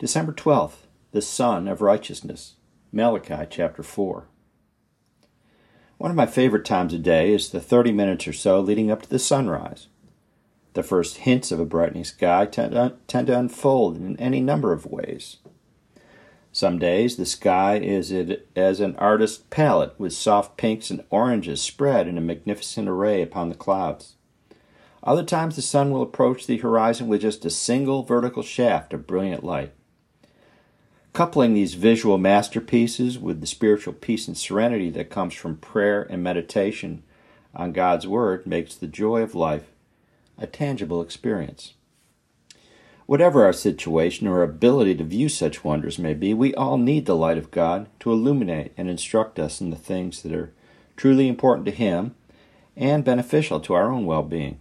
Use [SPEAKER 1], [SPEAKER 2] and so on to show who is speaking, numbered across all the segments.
[SPEAKER 1] December 12th, the Sun of Righteousness, Malachi chapter 4. One of my favorite times of day is the 30 minutes or so leading up to the sunrise. The first hints of a brightening sky tend to, tend to unfold in any number of ways. Some days the sky is as an artist's palette with soft pinks and oranges spread in a magnificent array upon the clouds. Other times the sun will approach the horizon with just a single vertical shaft of brilliant light. Coupling these visual masterpieces with the spiritual peace and serenity that comes from prayer and meditation on God's Word makes the joy of life a tangible experience. Whatever our situation or ability to view such wonders may be, we all need the light of God to illuminate and instruct us in the things that are truly important to Him and beneficial to our own well being.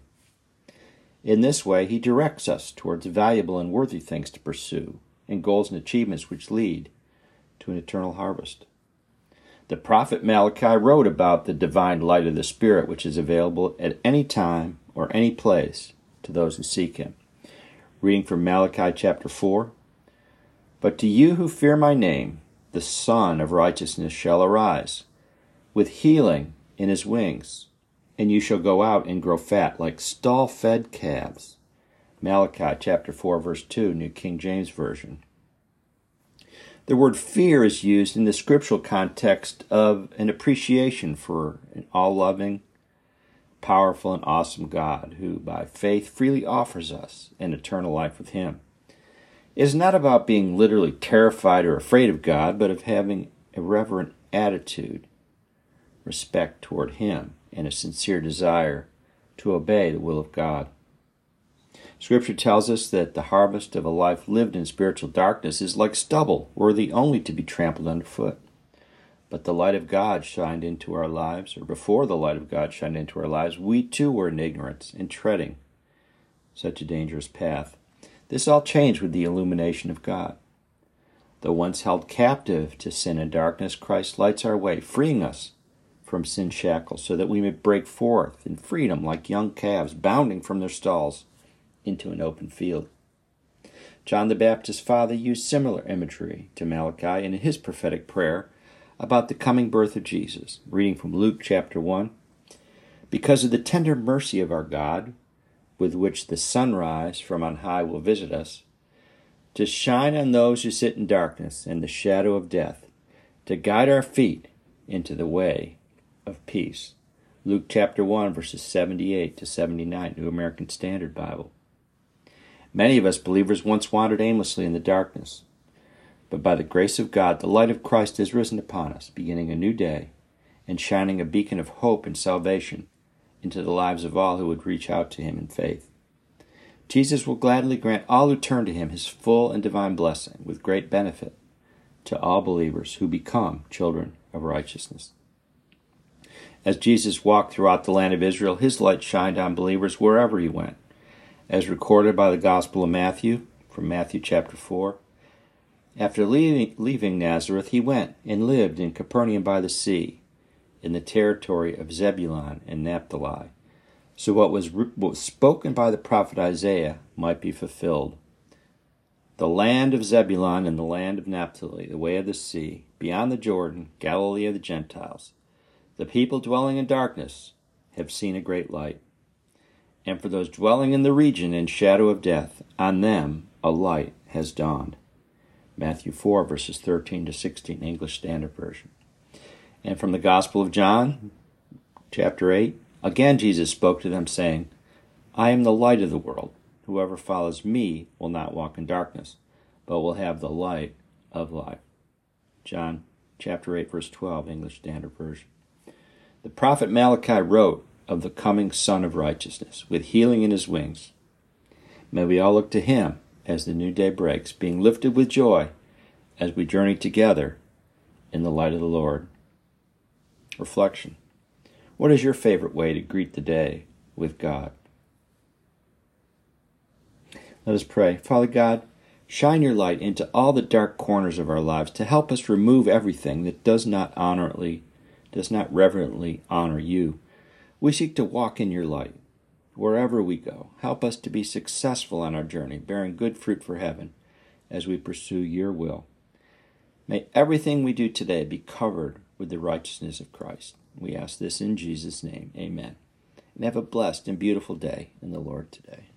[SPEAKER 1] In this way, He directs us towards valuable and worthy things to pursue and goals and achievements which lead to an eternal harvest. The prophet Malachi wrote about the divine light of the Spirit, which is available at any time or any place to those who seek Him. Reading from Malachi chapter 4 But to you who fear my name, the Sun of Righteousness shall arise, with healing in his wings, and you shall go out and grow fat like stall fed calves. Malachi chapter 4 verse 2, New King James Version. The word fear is used in the scriptural context of an appreciation for an all-loving, powerful and awesome God who by faith freely offers us an eternal life with him. It is not about being literally terrified or afraid of God, but of having a reverent attitude, respect toward him, and a sincere desire to obey the will of God. Scripture tells us that the harvest of a life lived in spiritual darkness is like stubble, worthy only to be trampled underfoot. But the light of God shined into our lives, or before the light of God shined into our lives, we too were in ignorance and treading such a dangerous path. This all changed with the illumination of God. Though once held captive to sin and darkness, Christ lights our way, freeing us from sin's shackles, so that we may break forth in freedom like young calves bounding from their stalls into an open field. John the Baptist's father used similar imagery to Malachi in his prophetic prayer about the coming birth of Jesus, reading from Luke chapter 1. Because of the tender mercy of our God, with which the sunrise from on high will visit us, to shine on those who sit in darkness and the shadow of death, to guide our feet into the way of peace. Luke chapter 1, verses 78 to 79, New American Standard Bible. Many of us believers once wandered aimlessly in the darkness, but by the grace of God, the light of Christ has risen upon us, beginning a new day and shining a beacon of hope and salvation into the lives of all who would reach out to him in faith. Jesus will gladly grant all who turn to him his full and divine blessing with great benefit to all believers who become children of righteousness. As Jesus walked throughout the land of Israel, his light shined on believers wherever he went as recorded by the Gospel of Matthew, from Matthew chapter 4. After leaving, leaving Nazareth, he went and lived in Capernaum by the sea, in the territory of Zebulun and Naphtali, so what was, what was spoken by the prophet Isaiah might be fulfilled. The land of Zebulun and the land of Naphtali, the way of the sea, beyond the Jordan, Galilee of the Gentiles. The people dwelling in darkness have seen a great light and for those dwelling in the region in shadow of death, on them a light has dawned. Matthew 4, verses 13 to 16, English Standard Version. And from the Gospel of John, chapter 8, again Jesus spoke to them, saying, I am the light of the world. Whoever follows me will not walk in darkness, but will have the light of life. John chapter 8, verse 12, English Standard Version. The prophet Malachi wrote, of the coming Sun of Righteousness, with healing in his wings. May we all look to him as the new day breaks, being lifted with joy as we journey together in the light of the Lord. Reflection What is your favorite way to greet the day with God? Let us pray. Father God, shine your light into all the dark corners of our lives to help us remove everything that does not honorably, does not reverently honor you we seek to walk in your light. Wherever we go, help us to be successful on our journey, bearing good fruit for heaven, as we pursue your will. May everything we do today be covered with the righteousness of Christ. We ask this in Jesus' name. Amen. And have a blessed and beautiful day in the Lord today.